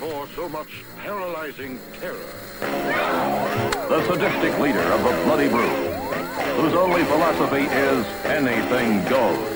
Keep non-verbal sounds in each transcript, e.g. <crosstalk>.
before so much paralyzing terror. The sadistic leader of the Bloody Brew, whose only philosophy is anything goes.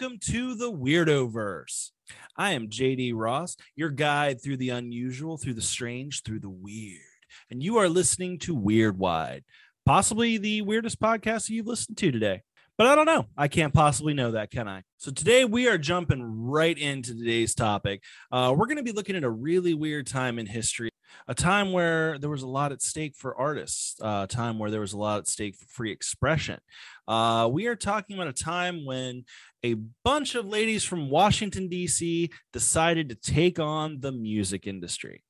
Welcome to the Weirdoverse. I am JD Ross, your guide through the unusual, through the strange, through the weird. And you are listening to Weird Wide, possibly the weirdest podcast you've listened to today. But I don't know. I can't possibly know that, can I? So today we are jumping right into today's topic. Uh, we're going to be looking at a really weird time in history, a time where there was a lot at stake for artists, uh, a time where there was a lot at stake for free expression. Uh, we are talking about a time when a bunch of ladies from Washington, D.C. decided to take on the music industry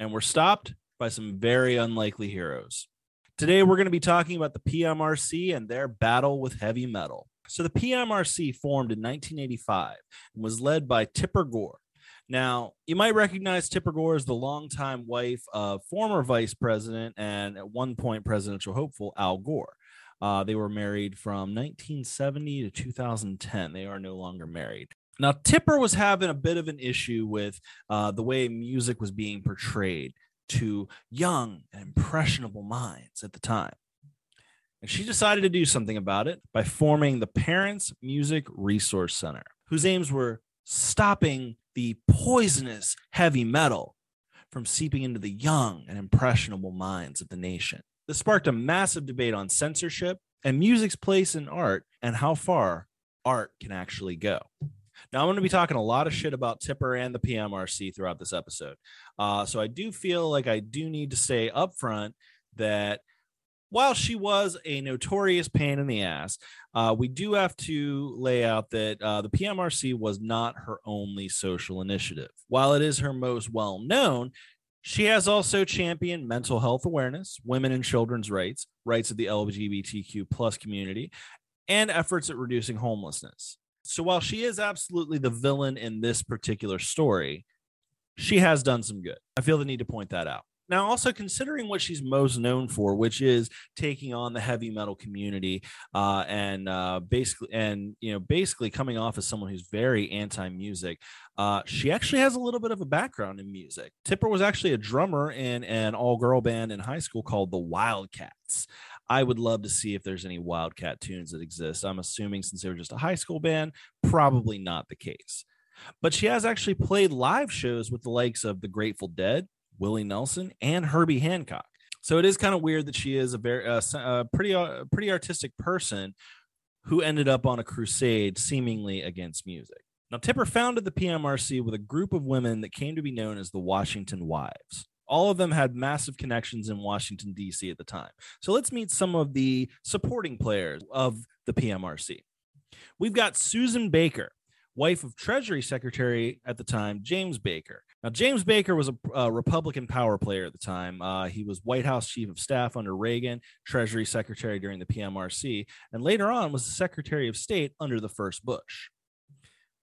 and were stopped by some very unlikely heroes. Today, we're going to be talking about the PMRC and their battle with heavy metal. So, the PMRC formed in 1985 and was led by Tipper Gore. Now, you might recognize Tipper Gore as the longtime wife of former vice president and at one point presidential hopeful Al Gore. Uh, they were married from 1970 to 2010. They are no longer married. Now, Tipper was having a bit of an issue with uh, the way music was being portrayed to young and impressionable minds at the time. And she decided to do something about it by forming the Parents Music Resource Center, whose aims were stopping the poisonous heavy metal from seeping into the young and impressionable minds of the nation. This sparked a massive debate on censorship and music's place in art and how far art can actually go. Now, I'm going to be talking a lot of shit about Tipper and the PMRC throughout this episode. Uh, so I do feel like I do need to say upfront that while she was a notorious pain in the ass, uh, we do have to lay out that uh, the PMRC was not her only social initiative. While it is her most well known, she has also championed mental health awareness, women and children's rights, rights of the LGBTQ plus community, and efforts at reducing homelessness. So while she is absolutely the villain in this particular story, she has done some good. I feel the need to point that out. Now, also considering what she's most known for, which is taking on the heavy metal community, uh, and uh, basically, and you know, basically coming off as someone who's very anti-music, uh, she actually has a little bit of a background in music. Tipper was actually a drummer in an all-girl band in high school called the Wildcats. I would love to see if there's any Wildcat tunes that exist. I'm assuming since they were just a high school band, probably not the case. But she has actually played live shows with the likes of the Grateful Dead, Willie Nelson, and Herbie Hancock. So it is kind of weird that she is a very uh, uh, pretty uh, pretty artistic person who ended up on a crusade seemingly against music. Now Tipper founded the PMRC with a group of women that came to be known as the Washington Wives. All of them had massive connections in Washington D.C. at the time. So let's meet some of the supporting players of the PMRC. We've got Susan Baker, wife of Treasury Secretary at the time, James Baker. Now, James Baker was a, a Republican power player at the time. Uh, he was White House Chief of Staff under Reagan, Treasury Secretary during the PMRC, and later on was the Secretary of State under the first Bush.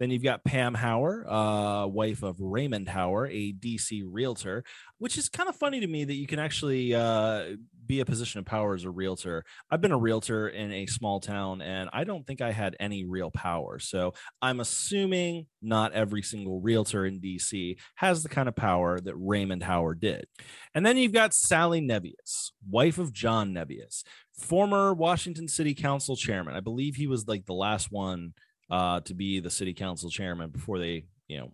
Then you've got Pam Howar, uh, wife of Raymond Howar, a DC realtor, which is kind of funny to me that you can actually uh, be a position of power as a realtor. I've been a realtor in a small town and I don't think I had any real power. So I'm assuming not every single realtor in DC has the kind of power that Raymond Howar did. And then you've got Sally Nevius, wife of John Nevius, former Washington City Council chairman. I believe he was like the last one uh, to be the city council chairman before they, you know,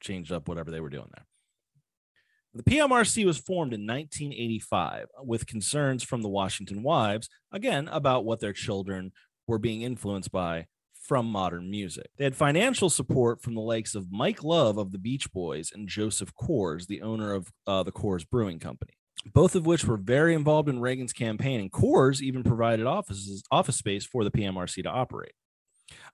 changed up whatever they were doing there. The PMRC was formed in 1985 with concerns from the Washington wives, again, about what their children were being influenced by from modern music. They had financial support from the likes of Mike Love of the Beach Boys and Joseph Coors, the owner of uh, the Coors Brewing Company. Both of which were very involved in Reagan's campaign, and Coors even provided offices, office space for the PMRC to operate.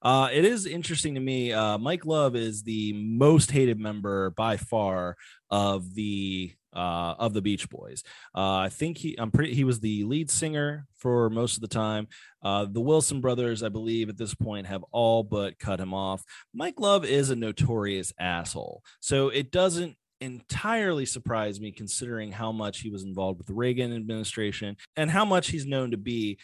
Uh, it is interesting to me. Uh, Mike Love is the most hated member by far of the uh, of the Beach Boys. Uh, I think he, I'm pretty, he was the lead singer for most of the time. Uh, the Wilson brothers, I believe, at this point have all but cut him off. Mike Love is a notorious asshole, so it doesn't entirely surprise me considering how much he was involved with the Reagan administration and how much he's known to be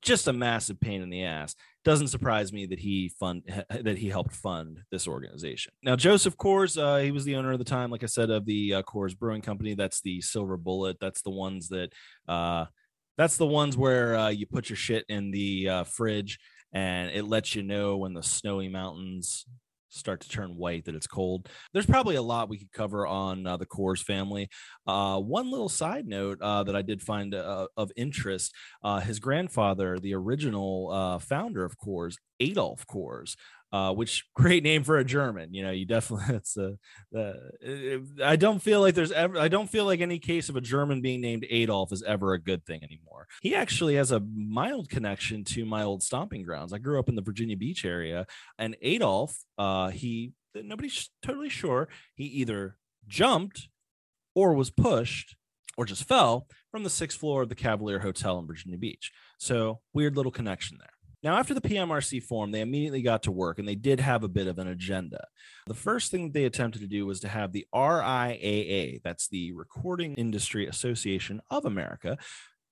just a massive pain in the ass doesn't surprise me that he fund that he helped fund this organization. Now, Joseph Coors, uh, he was the owner of the time, like I said, of the uh, Coors Brewing Company. That's the Silver Bullet. That's the ones that, uh, that's the ones where uh, you put your shit in the uh, fridge and it lets you know when the snowy mountains start to turn white that it's cold. There's probably a lot we could cover on uh, the Coors family. Uh, one little side note uh, that I did find uh, of interest: uh, his grandfather, the original uh, founder of Coors, Adolf Coors, uh, which <laughs> great name for a German. You know, you definitely <laughs> it's a. Uh, I don't feel like there's ever. I don't feel like any case of a German being named Adolf is ever a good thing anymore. He actually has a mild connection to my old stomping grounds. I grew up in the Virginia Beach area, and Adolf, uh, he nobody's totally sure he either jumped or was pushed or just fell from the sixth floor of the Cavalier Hotel in Virginia Beach. So weird little connection there. Now, after the PMRC formed, they immediately got to work and they did have a bit of an agenda. The first thing that they attempted to do was to have the RIAA, that's the Recording Industry Association of America,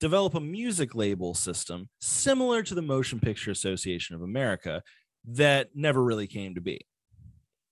develop a music label system similar to the Motion Picture Association of America that never really came to be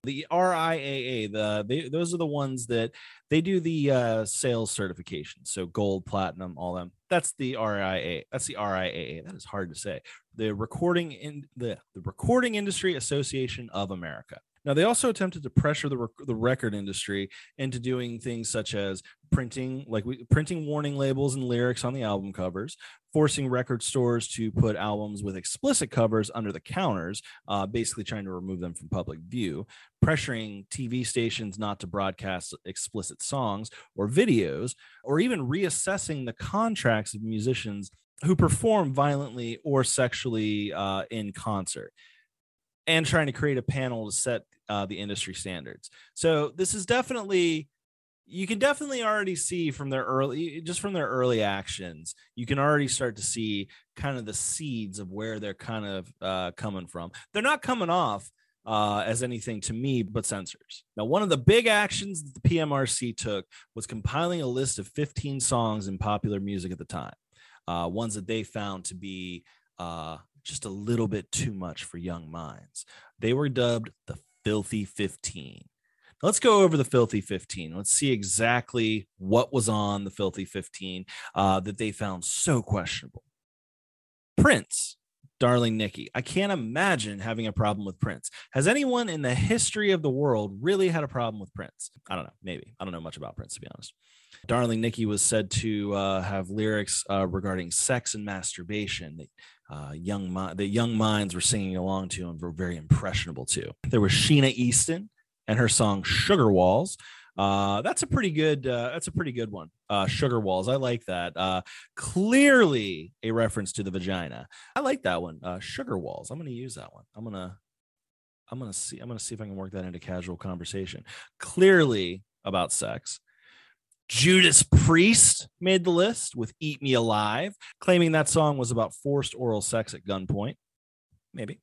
the RIAA, the they, those are the ones that they do the uh, sales certification. So gold, platinum, all them. That's the RIAA. That's the RIAA. That is hard to say. The recording in the the Recording Industry Association of America. Now, they also attempted to pressure the, rec- the record industry into doing things such as printing, like we, printing warning labels and lyrics on the album covers, forcing record stores to put albums with explicit covers under the counters, uh, basically trying to remove them from public view, pressuring TV stations not to broadcast explicit songs or videos, or even reassessing the contracts of musicians who perform violently or sexually uh, in concert and trying to create a panel to set uh, the industry standards. So this is definitely you can definitely already see from their early just from their early actions you can already start to see kind of the seeds of where they're kind of uh, coming from they're not coming off uh, as anything to me but censors now one of the big actions that the pmrc took was compiling a list of 15 songs in popular music at the time uh, ones that they found to be uh, just a little bit too much for young minds. They were dubbed the Filthy 15. Let's go over the Filthy 15. Let's see exactly what was on the Filthy 15 uh, that they found so questionable. Prince, Darling Nikki. I can't imagine having a problem with Prince. Has anyone in the history of the world really had a problem with Prince? I don't know. Maybe. I don't know much about Prince, to be honest. Darling Nikki was said to uh, have lyrics uh, regarding sex and masturbation that uh, young mi- the young minds were singing along to and were very impressionable to. There was Sheena Easton and her song "Sugar Walls." Uh, that's a pretty good. Uh, that's a pretty good one. Uh, Sugar Walls. I like that. Uh, clearly a reference to the vagina. I like that one. Uh, Sugar Walls. I'm going to use that one. I'm gonna. I'm gonna see. I'm gonna see if I can work that into casual conversation. Clearly about sex. Judas Priest made the list with Eat Me Alive, claiming that song was about forced oral sex at gunpoint. Maybe.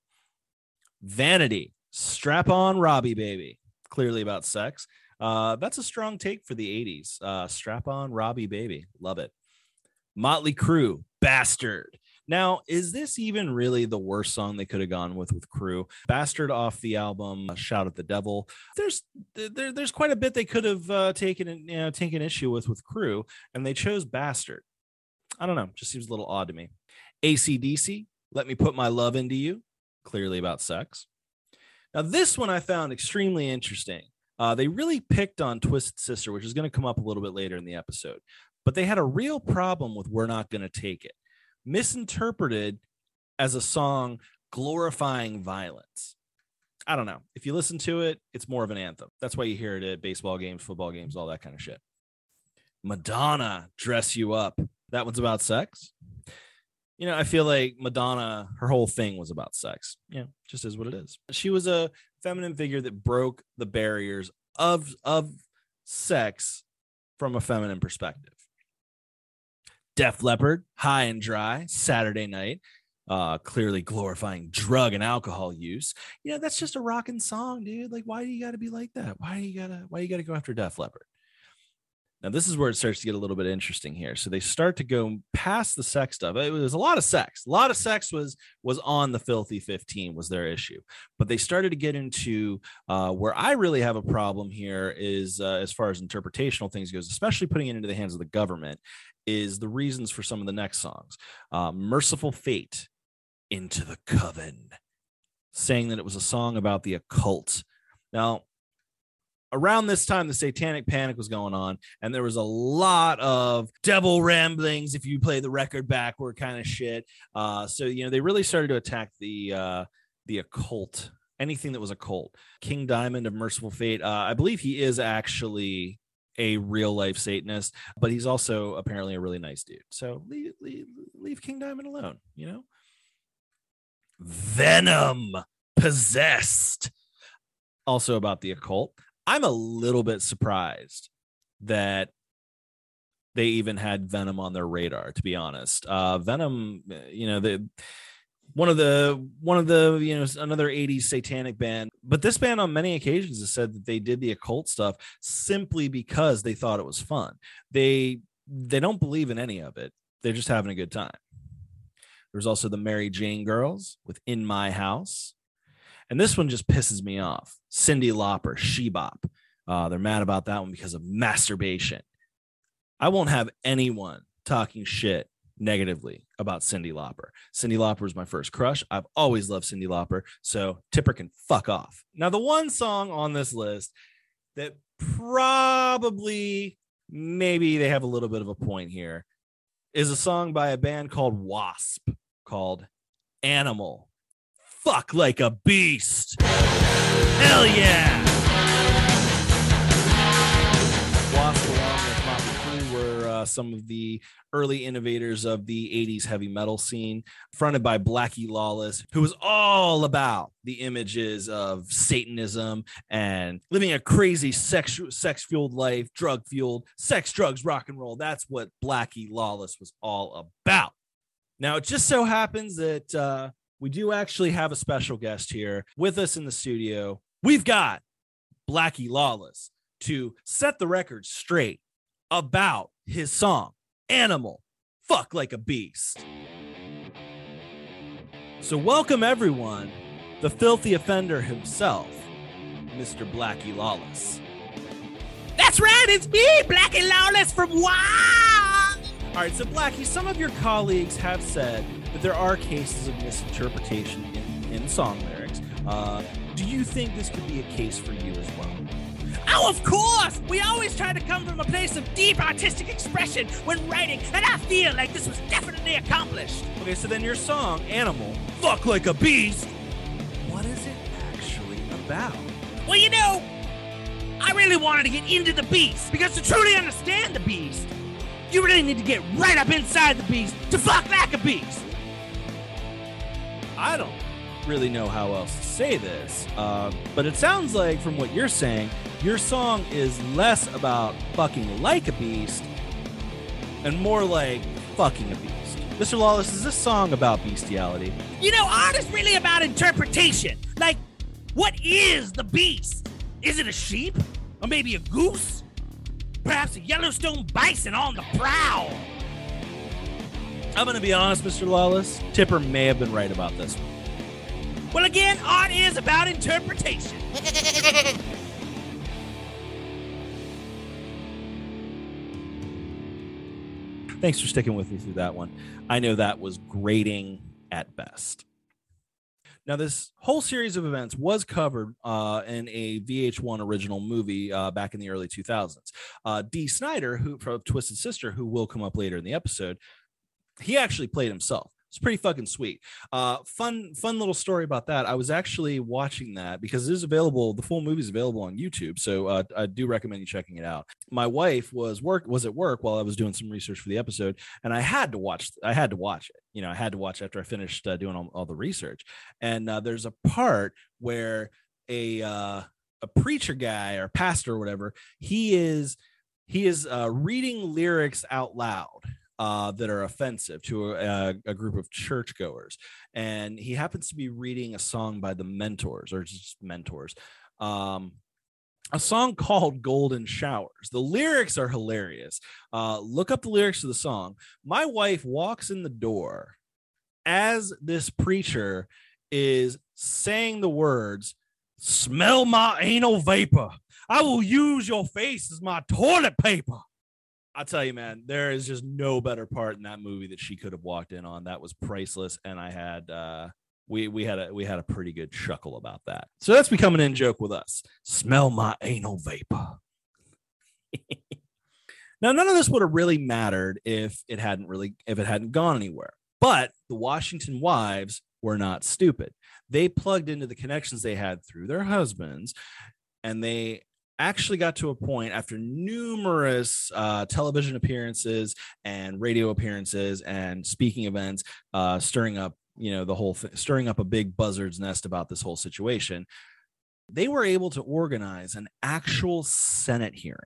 Vanity, Strap On Robbie Baby, clearly about sex. Uh, that's a strong take for the 80s. Uh, strap On Robbie Baby, love it. Motley Crue, Bastard. Now, is this even really the worst song they could have gone with with Crue? Bastard off the album uh, Shout at the Devil. There's there, there's quite a bit they could have uh, taken you know, taken issue with with Crue, and they chose Bastard. I don't know, just seems a little odd to me. ACDC, Let Me Put My Love Into You, clearly about sex. Now, this one I found extremely interesting. Uh, they really picked on Twisted Sister, which is going to come up a little bit later in the episode, but they had a real problem with We're Not Going to Take It misinterpreted as a song glorifying violence. I don't know. If you listen to it, it's more of an anthem. That's why you hear it at baseball games, football games, all that kind of shit. Madonna, dress you up. That one's about sex. You know, I feel like Madonna, her whole thing was about sex. Yeah, just is what it is. She was a feminine figure that broke the barriers of of sex from a feminine perspective. Def Leppard, High and Dry, Saturday Night, uh, clearly glorifying drug and alcohol use. You know, that's just a rocking song, dude. Like, why do you got to be like that? Why do you gotta? Why you gotta go after Def Leppard? Now, this is where it starts to get a little bit interesting here. So they start to go past the sex stuff. It was a lot of sex. A lot of sex was was on the filthy 15 was their issue. But they started to get into uh, where I really have a problem here is uh, as far as interpretational things goes, especially putting it into the hands of the government, is the reasons for some of the next songs. Uh, Mercyful Fate, Into the Coven, saying that it was a song about the occult. Now, around this time the satanic panic was going on and there was a lot of devil ramblings if you play the record backward kind of shit uh so you know they really started to attack the uh the occult anything that was occult king diamond of mercyful fate uh i believe he is actually a real life satanist but he's also apparently a really nice dude. So leave, leave, leave king diamond alone you know? Venom possessed. Also about the occult. I'm a little bit surprised that they even had Venom on their radar. To be honest, uh, Venom, you know, the one of the one of the you know another 80s satanic band. But this band on many occasions has said that they did the occult stuff simply because they thought it was fun. They they don't believe in any of it. They're just having a good time. There's also the mary jane girls with in my house. And this one just pisses me off. Cyndi Lauper, shebop Uh, they're mad about that one because of masturbation. I won't have anyone talking shit negatively about Cyndi Lauper. Cyndi Lauper was my first crush. I've always loved Cyndi Lauper. So Tipper can fuck off. Now, the one song on this list that probably, maybe they have a little bit of a point here is a song by a band called Wasp called Animal fuck like a beast. Hell yeah. Uh, some of the early innovators of the 80s heavy metal scene, fronted by Blackie Lawless, who was all about the images of Satanism and living a crazy sex sex fueled life, drug fueled, sex, drugs, rock and roll. That's what Blackie Lawless was all about. Now, it just so happens that uh, we do actually have a special guest here with us in the studio. We've got Blackie Lawless to set the record straight about his song, Animal, Fuck Like a Beast. So, welcome everyone, the filthy offender himself, Mr. Blackie Lawless. That's right, it's me, Blackie Lawless from Wow! All right, so Blackie, some of your colleagues have said that there are cases of misinterpretation in, in song lyrics. Uh, do you think this could be a case for you as well? Oh, of course! We always try to come from a place of deep artistic expression when writing, and I feel like this was definitely accomplished. Okay, so then your song, Animal, Fuck Like a Beast, what is it actually about? Well, you know, I really wanted to get into the beast because to truly understand the beast, you really need to get right up inside the beast to fuck like a beast. I don't really know how else to say this, uh, but it sounds like from what you're saying, your song is less about fucking like a beast and more like fucking a beast. Mr. Lawless, is this song about bestiality? You know, art is really about interpretation. Like, what is the beast? Is it a sheep? Or maybe a goose? Perhaps a Yellowstone bison on the prowl? I'm going to be honest, Mr. Lawless. Tipper may have been right about this one. Well, again, art is about interpretation. <laughs> Thanks for sticking with me through that one. I know that was grating at best. Now, this whole series of events was covered uh, in a VH1 original movie uh, back in the early 2000s. Uh, Dee Snider, who from Twisted Sister, who will come up later in the episode, he actually played himself. It's pretty fucking sweet. Uh, fun, fun little story about that. I was actually watching that because it is available. The full movie is available on YouTube, so uh, I do recommend you checking it out. My wife was work was at work while I was doing some research for the episode, and I had to watch. I had to watch it. You know, I had to watch after I finished uh, doing all, all, the research. And uh, there's a part where a uh, a preacher guy or pastor or whatever he is he is uh, reading lyrics out loud uh, that are offensive to a, a group of churchgoers, and he happens to be reading a song by the Mentors or just Mentors. Um, a song called Golden Showers. The lyrics are hilarious. Uh, look up the lyrics of the song. My wife walks in the door as this preacher is saying the words, Smell my anal vapor. I will use your face as my toilet paper. I'll tell you, man, there is just no better part in that movie that she could have walked in on. That was priceless. And I had, uh, we we had a we had a pretty good chuckle about that. So that's becoming in joke with us. Smell my anal vapor. <laughs> now none of this would have really mattered if it hadn't really if it hadn't gone anywhere. But the Washington wives were not stupid. They plugged into the connections they had through their husbands, and they actually got to a point after numerous uh, television appearances and radio appearances and speaking events, uh, stirring up you know the whole th- stirring up a big buzzard's nest about this whole situation they were able to organize an actual senate hearing.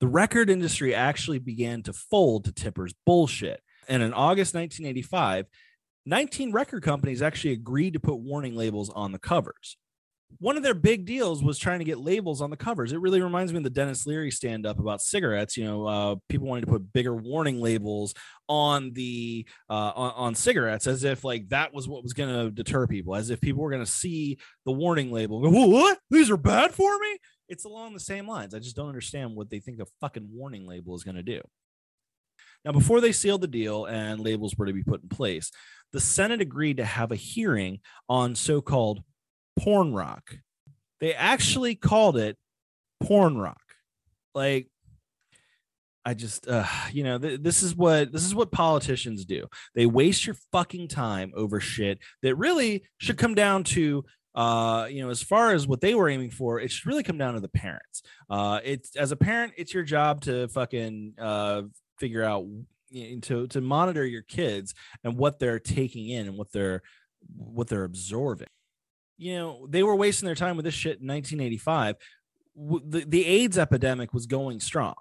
The record industry actually began to fold to tipper's bullshit. And in august 1985 19 record companies actually agreed to put warning labels on the covers one of their big deals was trying to get labels on the covers. It really reminds me of the Denis Leary stand up about cigarettes. You know, uh, people wanting to put bigger warning labels on the uh, on, on cigarettes as if like that was what was going to deter people, as if people were going to see the warning label. Go, what? These are bad for me. It's along the same lines. I just don't understand what they think a fucking warning label is going to do. Now, before they sealed the deal and labels were to be put in place, the Senate agreed to have a hearing on so called porn rock. They actually called it porn rock. Like I just uh you know th- this is what this is what politicians do. They waste your fucking time over shit that really should come down to uh you know as far as what they were aiming for it should really come down to the parents. Uh it's as a parent it's your job to fucking uh figure out to to monitor your kids and what they're taking in and what they're what they're absorbing you know, they were wasting their time with this shit in 1985. The, the AIDS epidemic was going strong.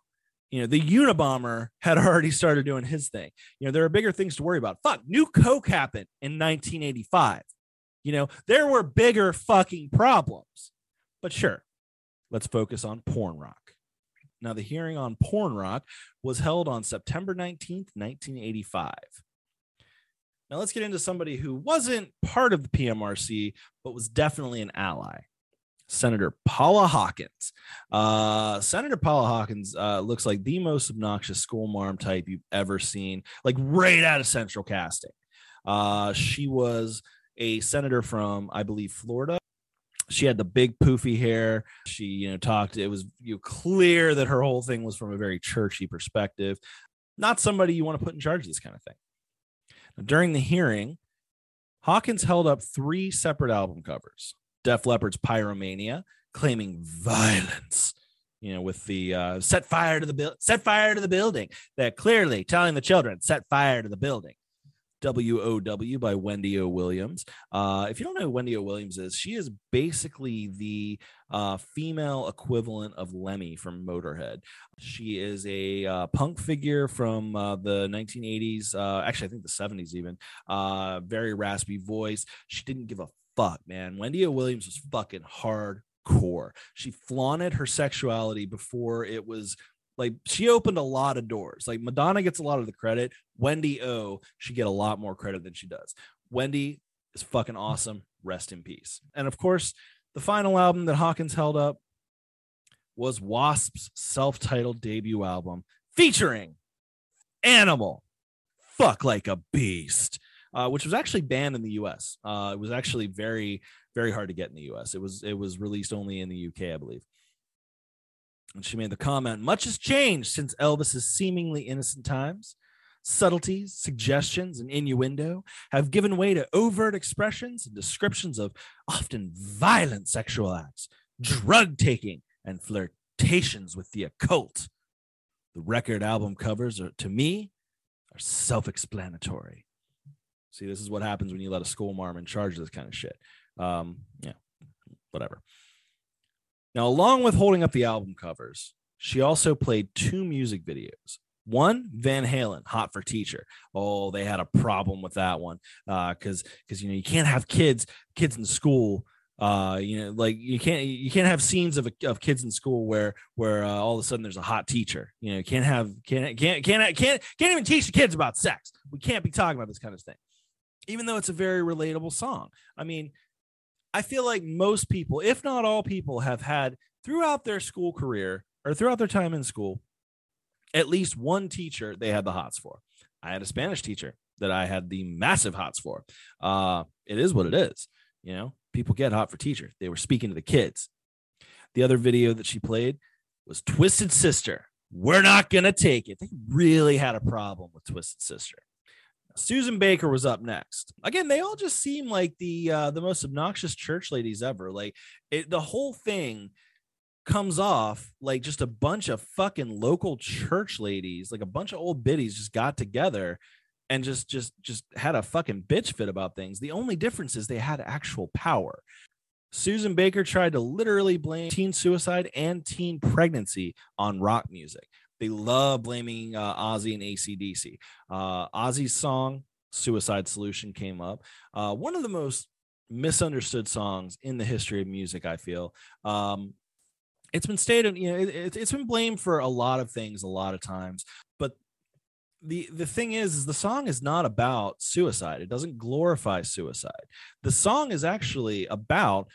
You know, the Unabomber had <laughs> already started doing his thing. You know, there are bigger things to worry about. Fuck, new Coke happened in 1985. You know, there were bigger fucking problems. But sure, let's focus on porn rock. Now, the hearing on porn rock was held on September 19th, 1985. Now let's get into somebody who wasn't part of the PMRC, but was definitely an ally. Senator Paula Hawkins. Uh, Senator Paula Hawkins uh, looks like the most obnoxious school marm type you've ever seen, like right out of central casting. Uh, she was a senator from, I believe, Florida. She had the big poofy hair. She, you know, talked. It was you know, clear that her whole thing was from a very churchy perspective. Not somebody you want to put in charge of this kind of thing. During the hearing, Hawkins held up three separate album covers Def Leppard's Pyromania, claiming violence. You know, with the uh, set fire to the building, set fire to the building. That clearly telling the children, set fire to the building. WOW by Wendy O. Williams. Uh, if you don't know who Wendy O. Williams is, she is basically the uh, female equivalent of Lemmy from Motorhead. She is a uh, punk figure from uh, the 1980s, uh, actually, I think the 70s even. Uh, very raspy voice. She didn't give a fuck, man. Wendy O. Williams was fucking hardcore. She flaunted her sexuality before it was like she opened a lot of doors. Like Madonna gets a lot of the credit. Wendy O should get a lot more credit than she does. Wendy is fucking awesome. Rest in peace. And of course, the final album that Hawkins held up was Wasp's self-titled debut album featuring Animal Fuck Like a Beast. Uh, which was actually banned in the U.S. Uh, it was actually very, very hard to get in the U.S. It was it was released only in the U.K. I believe. And she made the comment much has changed since Elvis's seemingly innocent times. Subtleties, suggestions, and innuendo have given way to overt expressions and descriptions of often violent sexual acts, drug taking, and flirtations with the occult. The record album covers are, to me, are self explanatory. See, this is what happens when you let a school marm in charge of this kind of shit. Um, yeah, whatever. Now, along with holding up the album covers, she also played two music videos. One, Van Halen, Hot for Teacher. Oh, they had a problem with that one because because you know you can't have kids kids in school uh you know like you can't you can't have scenes of, of kids in school where where uh, all of a sudden there's a hot teacher you know can't have can't can't can't can't can't even teach the kids about sex we can't be talking about this kind of thing even though it's a very relatable song i mean i feel like most people if not all people have had throughout their school career or throughout their time in school at least one teacher they had the hots for i had a spanish teacher that i had the massive hots for uh it is what it is you know people get hot for teachers. They were speaking to the kids. The other video that she played was Twisted Sister. We're not going to take it. They really had a problem with Twisted Sister. Susan Baker was up next. Again, they all just seem like the uh, the most obnoxious church ladies ever. Like it, the whole thing comes off like just a bunch of fucking local church ladies, like a bunch of old biddies just got together and just just just had a fucking bitch fit about things. The only difference is they had actual power. Susan Baker tried to literally blame teen suicide and teen pregnancy on rock music. They love blaming uh, Ozzy and ACDC. Uh, Ozzy's song "Suicide Solution" came up. Uh, one of the most misunderstood songs in the history of music. I feel. Um, it's been stated, you know, it, it's been blamed for a lot of things a lot of times, but the the thing is is the song is not about suicide it doesn't glorify suicide the song is actually about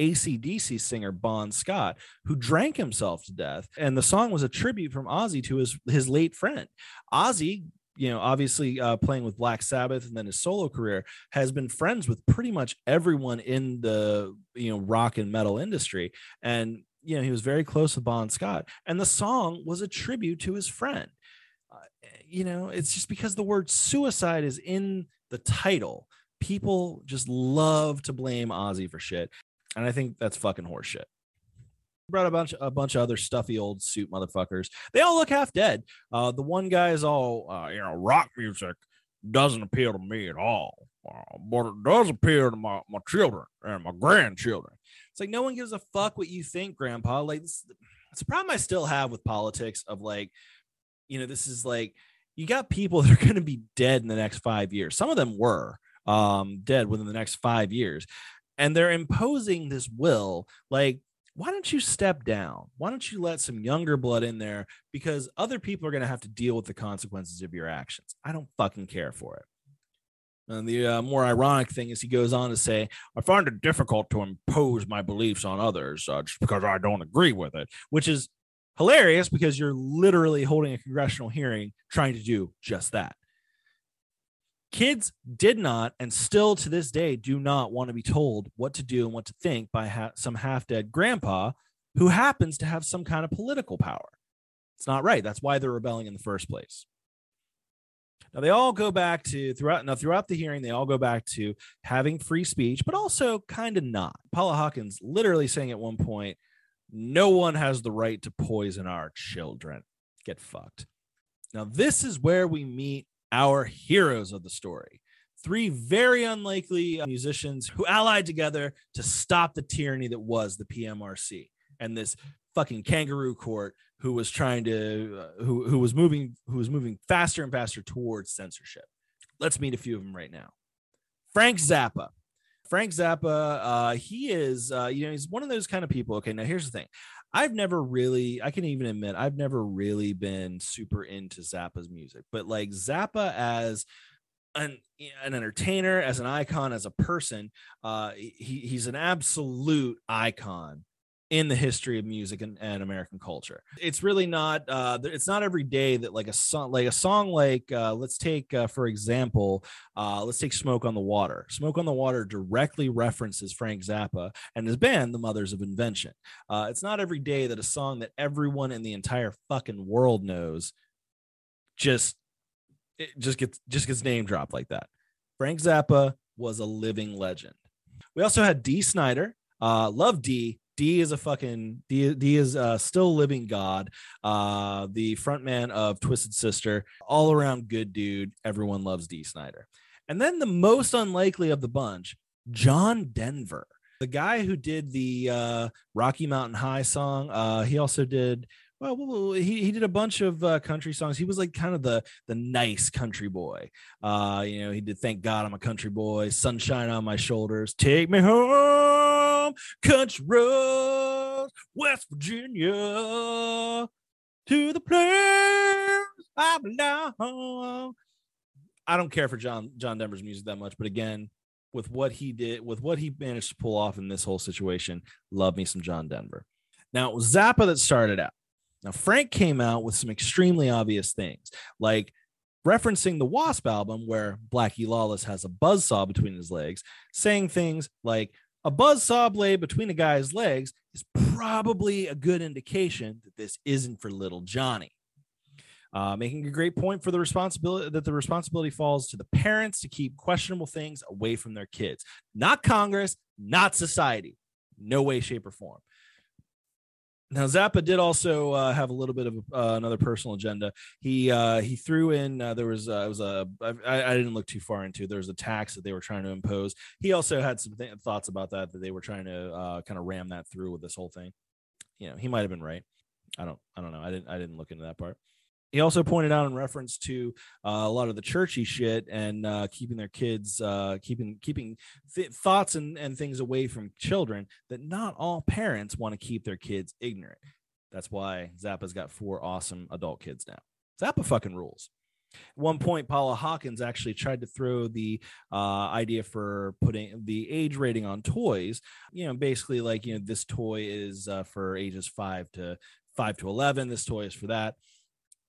acdc singer bon scott who drank himself to death and the song was a tribute from ozzy to his his late friend ozzy you know obviously uh, playing with black sabbath and then his solo career has been friends with pretty much everyone in the you know rock and metal industry and you know he was very close with bon scott and the song was a tribute to his friend you know, it's just because the word suicide is in the title. People just love to blame Ozzy for shit. And I think that's fucking horseshit. Brought a bunch, a bunch of other stuffy old suit motherfuckers. They all look half dead. Uh, the one guy is all, uh, you know, rock music doesn't appeal to me at all, uh, but it does appeal to my, my children and my grandchildren. It's like no one gives a fuck what you think, Grandpa. Like it's, a problem I still have with politics. Of like, you know, this is like you got people <laughs> that are going to be dead in the next five years. Some of them were um, dead within the next five years. And they're imposing this will like, why don't you step down? Why don't you let some younger blood in there? Because other people are going to have to deal with the consequences of your actions. I don't fucking care for it. And the uh, more ironic thing is, he goes on to say, I find it difficult to impose my beliefs on others uh, just because I don't agree with it, which is hilarious because you're literally holding a congressional hearing trying to do just that. Kids did not, and still to this day, do not want to be told what to do and what to think by ha- some half dead grandpa who happens to have some kind of political power. It's not right. That's why they're rebelling in the first place. Now they all go back to throughout now throughout the hearing, they all go back to having free speech, but also kind of not. Paula Hawkins literally saying at one point, no one has the right to poison our children. Get fucked. Now, this is where we meet our heroes of the story. Three very unlikely uh, musicians who allied together to stop the tyranny that was the PMRC and this fucking kangaroo court who was trying to uh, who who was moving who was moving faster and faster towards censorship. Let's meet a few of them right now. Frank Zappa, Frank Zappa, uh, he is, uh, you know, he's one of those kind of people. Okay, now here's the thing. I've never really, I can even admit, I've never really been super into Zappa's music, but like Zappa as an, an entertainer, as an icon, as a person, uh, he, he's an absolute icon in the history of music and, and American culture. It's really not uh it's not every day that like a song like a song like uh let's take uh, for example uh let's take Smoke on the Water. Smoke on the Water directly references Frank Zappa and his band The Mothers of Invention. Uh it's not every day that a song that everyone in the entire fucking world knows just it just gets just gets name dropped like that. Frank Zappa was a living legend. We also had Dee Snider. Uh, love Dee. Dee is a fucking D, Dee is a still living god. Uh, the frontman of Twisted Sister, all around good dude. Everyone loves Dee Snider. And then the most unlikely of the bunch, John Denver, the guy who did the uh, Rocky Mountain High song. Uh, he also did well, well, he, he did a bunch of uh, country songs. He was like kind of the the nice country boy. Uh, you know, he did "Thank God I'm a Country Boy," "Sunshine on My Shoulders," "Take Me Home," "Country Roads," West Virginia, to the place I belong. I don't care for John John Denver's music that much, but again, with what he did, with what he managed to pull off in this whole situation, love me some John Denver. Now it was Zappa that started out. Now Frank came out with some extremely obvious things, like referencing the Wasp album where Blackie Lawless has a buzzsaw between his legs, saying things like a buzz saw blade between a guy's legs is probably a good indication that this isn't for little Johnny. Uh, making a great point for the responsibility that the responsibility falls to the parents to keep questionable things away from their kids, not Congress, not society, no way, shape, or form. Now Zappa did also uh, have a little bit of uh, another personal agenda. He uh, he threw in uh, there was uh, it was a I, I didn't look too far into. There was a tax that they were trying to impose. He also had some th- thoughts about that that they were trying to uh, kind of ram that through with this whole thing. You know, he might have been right. I don't I don't know. I didn't I didn't look into that part. He also pointed out in reference to uh, a lot of the churchy shit and uh, keeping their kids, uh, keeping keeping th- thoughts and, and things away from children. That not all parents want to keep their kids ignorant. That's why Zappa's got four awesome adult kids now. Zappa fucking rules. At one point, Paula Hawkins actually tried to throw the uh, idea for putting the age rating on toys. You know, basically like you know this toy is uh, for ages five to five to eleven. This toy is for that.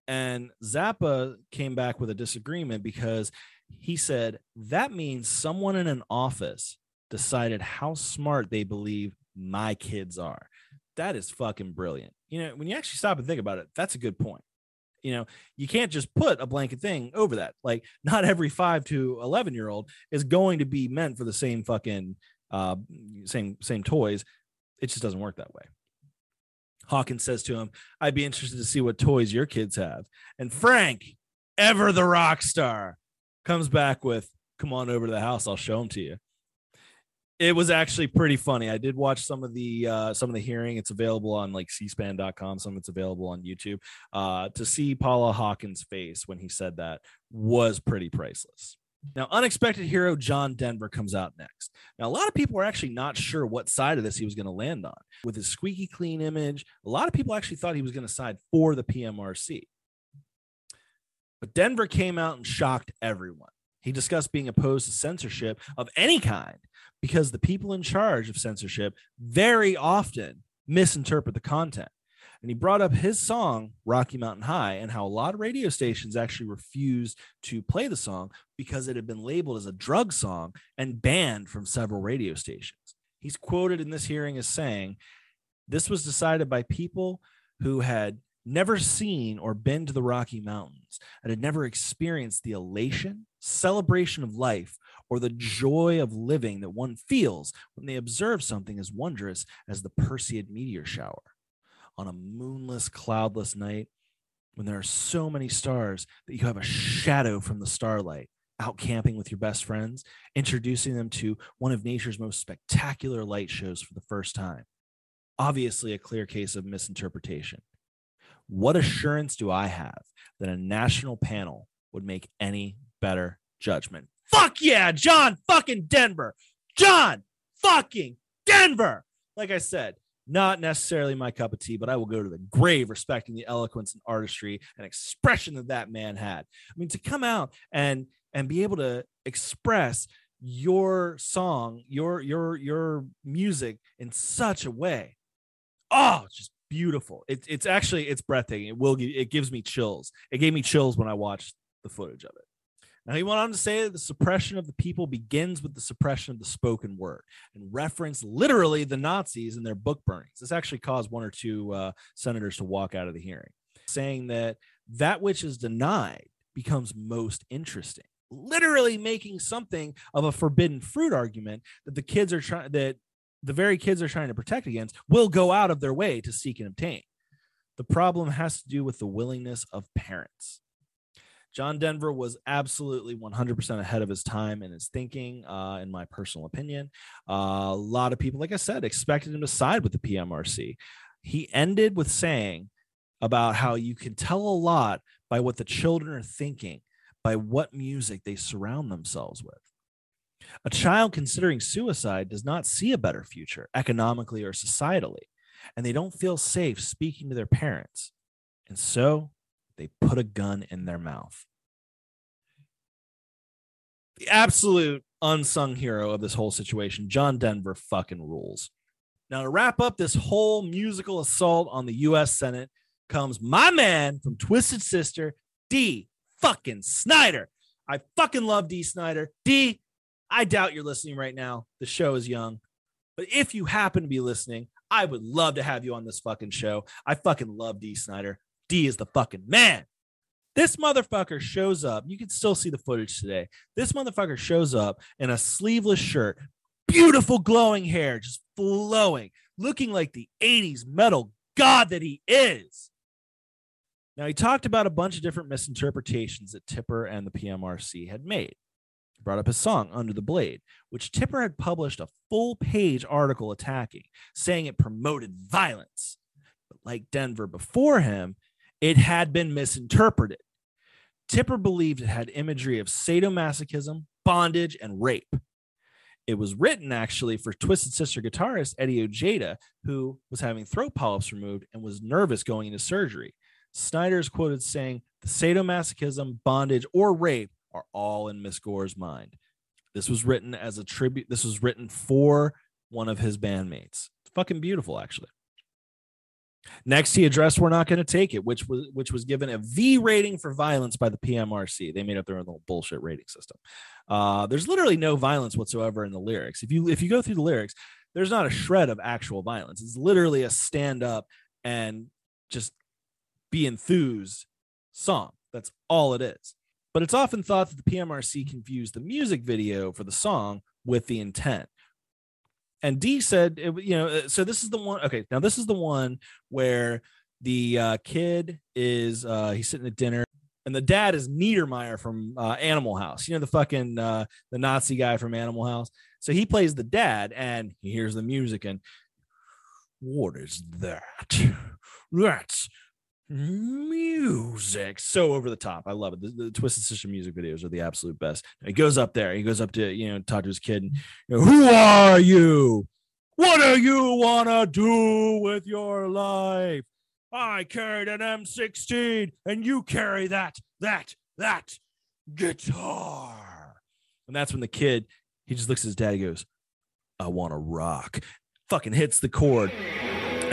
And Zappa came back with a disagreement because he said that means someone in an office decided how smart they believe my kids are. That is fucking brilliant. You know, when you actually stop and think about it, that's a good point. You know, you can't just put a blanket thing over that. Like, not every five to 11 year old is going to be meant for the same fucking, uh, same, same toys. It just doesn't work that way. Hawkins says to him, I'd be interested to see what toys your kids have. And Frank, ever the rock star, comes back with, Come on over to the house. I'll show them to you. It was actually pretty funny. I did watch some of the uh, some of the hearing. It's available on like cspan.com. Some of it's available on YouTube. Uh, to see Paula Hawkins' face when he said that was pretty priceless. Now, unexpected hero John Denver comes out next. Now, a lot of people were actually not sure what side of this he was going to land on. With his squeaky clean image, a lot of people actually thought he was going to side for the PMRC. But Denver came out and shocked everyone. He discussed being opposed to censorship of any kind because the people in charge of censorship very often misinterpret the content. And he brought up his song, Rocky Mountain High, and how a lot of radio stations actually refused to play the song because it had been labeled as a drug song and banned from several radio stations. He's quoted in this hearing as saying, This was decided by people who had never seen or been to the Rocky Mountains and had never experienced the elation, celebration of life, or the joy of living that one feels when they observe something as wondrous as the Perseid meteor shower on a moonless, cloudless night when there are so many stars that you have a shadow from the starlight out camping with your best friends, introducing them to one of nature's most spectacular light shows for the first time. Obviously, a clear case of misinterpretation. What assurance do I have that a national panel would make any better judgment? Fuck yeah, John fucking Denver. John fucking Denver. Like I said, not necessarily my cup of tea, but I will go to the grave respecting the eloquence and artistry and expression that that man had. I mean, to come out and and be able to express your song, your your your music in such a way, oh, just beautiful. It's it's actually it's breathtaking. It will give, it gives me chills. It gave me chills when I watched the footage of it. Now, he went on to say that the suppression of the people begins with the suppression of the spoken word and reference literally the Nazis and their book burnings. This actually caused one or two uh, senators to walk out of the hearing, saying that that which is denied becomes most interesting. Literally making something of a forbidden fruit argument that the kids are trying, that the very kids are trying to protect against will go out of their way to seek and obtain. The problem has to do with the willingness of parents. John Denver was absolutely 100% ahead of his time in his thinking, uh, in my personal opinion. Uh, a lot of people, like I said, expected him to side with the PMRC. He ended with saying about how you can tell a lot by what the children are thinking, by what music they surround themselves with. A child considering suicide does not see a better future economically or societally, and they don't feel safe speaking to their parents. And so they put a gun in their mouth. The absolute unsung hero of this whole situation, John Denver fucking rules. Now, to wrap up this whole musical assault on the US Senate comes my man from Twisted Sister, Dee fucking Snider. I fucking love Dee Snider. Dee, I doubt you're listening right now. The show is young. But if you happen to be listening, I would love to have you on this fucking show. I fucking love Dee Snider. Dee is the fucking man. This motherfucker shows up. You can still see the footage today. This motherfucker shows up in a sleeveless shirt, beautiful glowing hair, just flowing, looking like the 80s metal god that he is. Now, he talked about a bunch of different misinterpretations that Tipper and the PMRC had made. He brought up his song, Under the Blade, which Tipper had published a full page article attacking, saying it promoted violence. But like Denver before him, it had been misinterpreted. Tipper believed it had imagery of sadomasochism, bondage, and rape. It was written actually for Twisted Sister guitarist Eddie Ojeda, who was having throat polyps removed and was nervous going into surgery. Snider is quoted saying, The sadomasochism, bondage, or rape are all in Miss Gore's mind. This was written as a tribute. This was written for one of his bandmates. Fucking beautiful, actually. Next, he addressed "We're Not Going to Take It," which was which was given a V rating for violence by the PMRC. They made up their own little bullshit rating system. Uh, there's literally no violence whatsoever in the lyrics. If you if you go through the lyrics, there's not a shred of actual violence. It's literally a stand up and just be enthused song. That's all it is. But it's often thought that the PMRC confused the music video for the song with the intent and Dee said, it, you know, uh, so this is the one. Okay, now this is the one where the uh, kid is uh, he's sitting at dinner, and the dad is Neidermeyer from uh, Animal House. You know, the fucking uh, the Nazi guy from Animal House. So he plays the dad, and he hears the music, and what is that? That's music. So over the top. I love it. The, the, twisted sister music videos are the absolute best. He goes up there. He goes up to you know talk to his kid and you know, who are you? What do you want to do with your life? I carried an m16 and you carry that that that guitar. And that's when the kid he just looks at his dad he goes i want to rock. Fucking hits the chord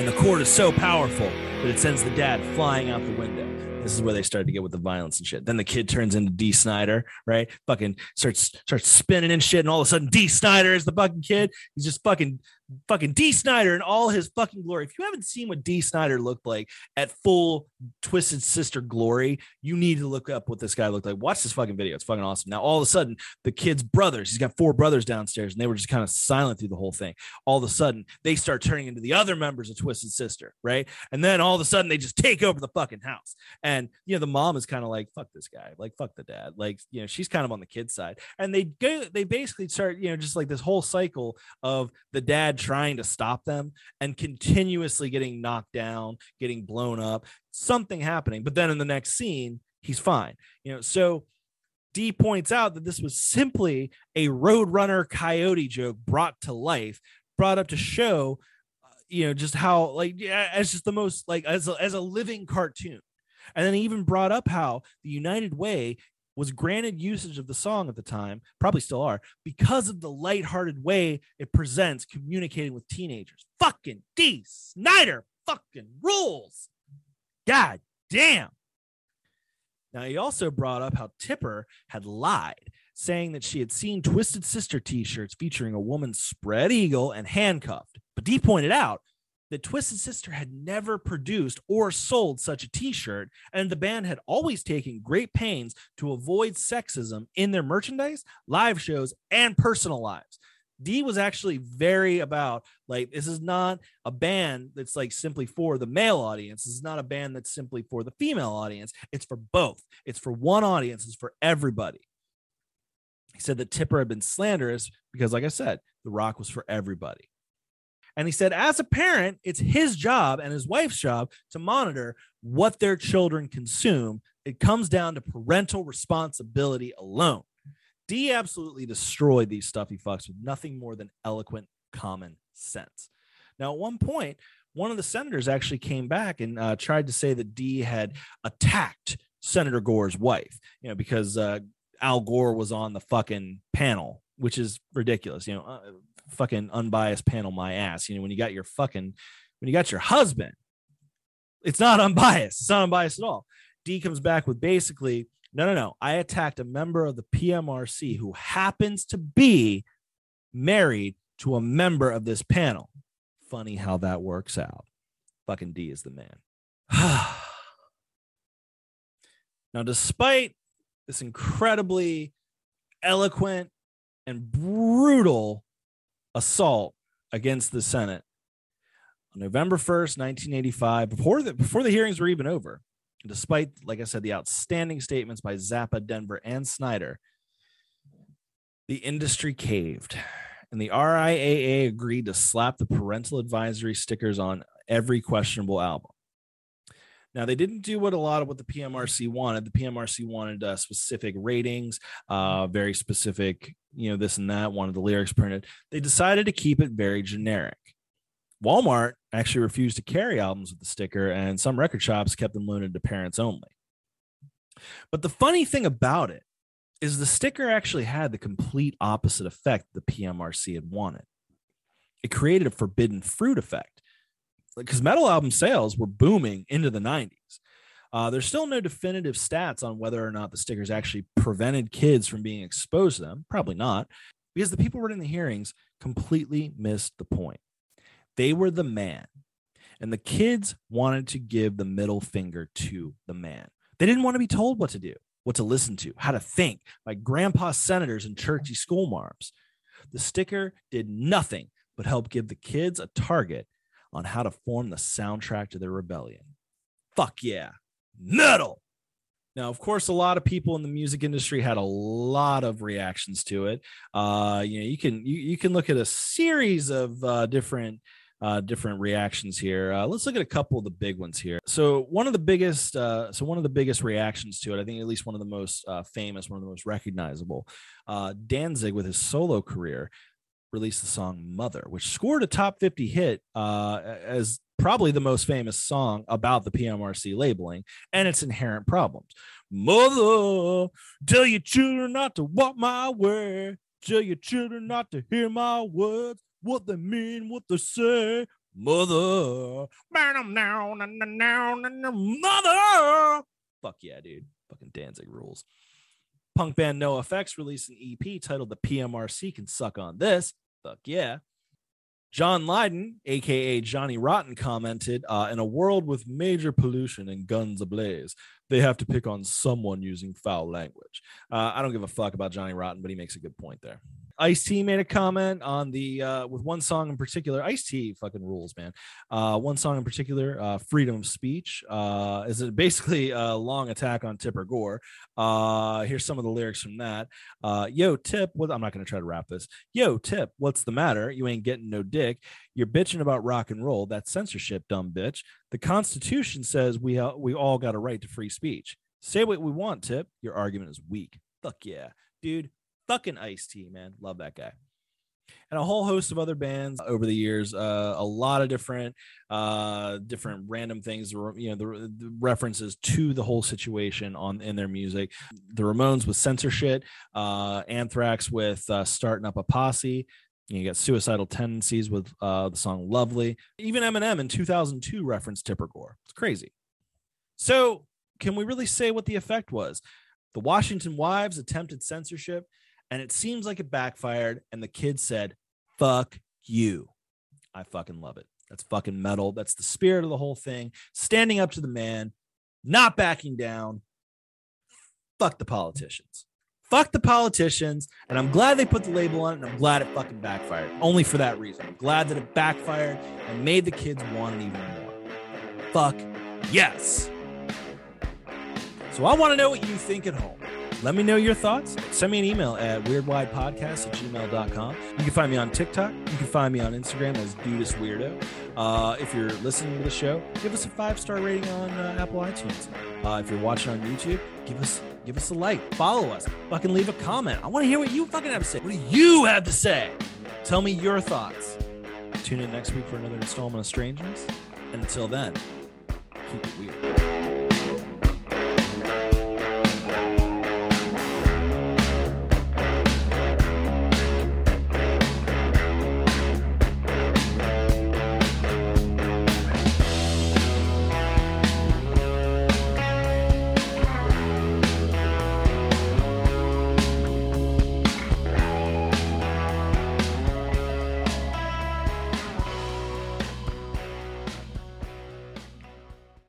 and the chord is so powerful that it sends the dad flying out the window. This is where they started to get with the violence and shit. Then the kid turns into Dee Snider, right? Fucking starts starts spinning and shit, and all of a sudden Dee Snider is the fucking kid. He's just fucking fucking Dee Snider in all his fucking glory. If you haven't seen what Dee Snider looked like at full Twisted Sister glory, you need to look up what this guy looked like. Watch this fucking video. It's fucking awesome. Now, all of a sudden, the kid's brothers, he's got four brothers downstairs, and they were just kind of silent through the whole thing. All of a sudden, they start turning into the other members of Twisted Sister, right? And then all of a sudden, they just take over the fucking house. And, you know, the mom is kind of like, fuck this guy, like, fuck the dad. Like, you know, she's kind of on the kid's side. And they go, they basically start, you know, just like this whole cycle of the dad trying to stop them and continuously getting knocked down, getting blown up, something happening. But then in the next scene, he's fine. You know, so Dee points out that this was simply a Roadrunner coyote joke brought to life, brought up to show, uh, you know, just how like yeah, as just the most like as a, as a living cartoon. And then he even brought up how the United Way was granted usage of the song at the time, probably still are, because of the lighthearted way it presents communicating with teenagers. Fucking Dee Snider fucking rules. God damn. Now, he also brought up how Tipper had lied, saying that she had seen Twisted Sister t shirts featuring a woman spread eagle and handcuffed. But Dee pointed out that Twisted Sister had never produced or sold such a t shirt, and the band had always taken great pains to avoid sexism in their merchandise, live shows, and personal lives. Dee was actually very about like this is not a band that's like simply for the male audience. This is not a band that's simply for the female audience. It's for both. It's for one audience. It's for everybody. He said that Tipper had been slanderous because, like I said, the rock was for everybody. And he said, as a parent, it's his job and his wife's job to monitor what their children consume. It comes down to parental responsibility alone. Dee absolutely destroyed these stuffy fucks with nothing more than eloquent common sense. Now, at one point, one of the senators actually came back and uh, tried to say that Dee had attacked Senator Gore's wife, you know, because uh, Al Gore was on the fucking panel, which is ridiculous. You know, uh, fucking unbiased panel, my ass. You know, when you got your fucking, when you got your husband, it's not unbiased. It's not unbiased at all. Dee comes back with basically, no, no, no. I attacked a member of the PMRC who happens to be married to a member of this panel. Funny how that works out. Fucking Dee is the man. <sighs> now, despite this incredibly eloquent and brutal assault against the Senate on November 1st, 1985, before the before the hearings were even over, despite, like I said, the outstanding statements by Zappa, Denver, and Snider, the industry caved. And the RIAA agreed to slap the parental advisory stickers on every questionable album. Now they didn't do what a lot of what the PMRC wanted. The PMRC wanted uh, specific ratings, uh, very specific, you know, this and that. Wanted the lyrics printed. They decided to keep it very generic. Walmart actually refused to carry albums with the sticker, and some record shops kept them limited to parents only. But the funny thing about it is the sticker actually had the complete opposite effect the PMRC had wanted. It created a forbidden fruit effect because metal album sales were booming into the 90s. Uh, there's still no definitive stats on whether or not the stickers actually prevented kids from being exposed to them. Probably not, because the people running the hearings completely missed the point. They were the man, and the kids wanted to give the middle finger to the man. They didn't want to be told what to do, what to listen to, how to think by grandpa senators and churchy school marms. The sticker did nothing but help give the kids a target on how to form the soundtrack to their rebellion. Fuck yeah, metal. Now, of course, a lot of people in the music industry had a lot of reactions to it. Uh, you know, you can you, you can look at a series of uh, different uh, different reactions here. Uh, let's look at a couple of the big ones here. So one of the biggest, uh, so one of the biggest reactions to it, I think at least one of the most uh, famous, one of the most recognizable, uh, Danzig with his solo career released the song Mother, which scored a top 50 hit uh, as probably the most famous song about the PMRC labeling and its inherent problems. Mother, tell your children not to walk my way. Tell your children not to hear my words, what they mean, what they say. Mother, mother. Fuck yeah, dude. Fucking Danzig rules. Punk band NOFX released an EP titled The PMRC Can Suck on This. Fuck yeah. John Lydon, aka Johnny Rotten, commented uh, In a world with major pollution and guns ablaze, they have to pick on someone using foul language. Uh, I don't give a fuck about Johnny Rotten, but he makes a good point there. Ice T made a comment on the uh, with one song in particular. Ice T fucking rules, man. Uh, one song in particular, uh, "Freedom of Speech," uh, is basically a long attack on Tipper Gore. Uh, here's some of the lyrics from that. Uh, Yo, Tip, what? I'm not gonna try to rap this. Yo, Tip, what's the matter? You ain't getting no dick. You're bitching about rock and roll. That's censorship, dumb bitch. The Constitution says we uh, we all got a right to free speech. Say what we want, Tip. Your argument is weak. Fuck yeah, dude fucking Ice T, man. Love that guy. And a whole host of other bands over the years. Uh, a lot of different, uh, different random things. You know, the, the, references to the whole situation on in their music. The Ramones with censorship. Uh, Anthrax with uh, starting up a posse. You got suicidal tendencies with uh, the song "Lovely." Even Eminem in 2002 referenced Tipper Gore. It's crazy. So, can we really say what the effect was? The Washington Wives attempted censorship and it seems like it backfired. And the kid said, fuck you. I fucking love it. That's fucking metal. That's the spirit of the whole thing. Standing up to the man, not backing down. Fuck the politicians. Fuck the politicians. And I'm glad they put the label on it. And I'm glad it fucking backfired. Only for that reason. I'm glad that it backfired and made the kids want it even more. Fuck yes. So I want to know what you think at home. Let me know your thoughts. Send me an email at weirdwidepodcast at gmail.com. You can find me on TikTok. You can find me on Instagram as Dudist Weirdo. Uh, if you're listening to the show, give us a five star rating on uh, Apple iTunes. Uh, if you're watching on YouTube, give us give us a like, follow us, fucking leave a comment. I want to hear what you fucking have to say. What do you have to say? Tell me your thoughts. Tune in next week for another installment of Strangers. And until then, keep it weird.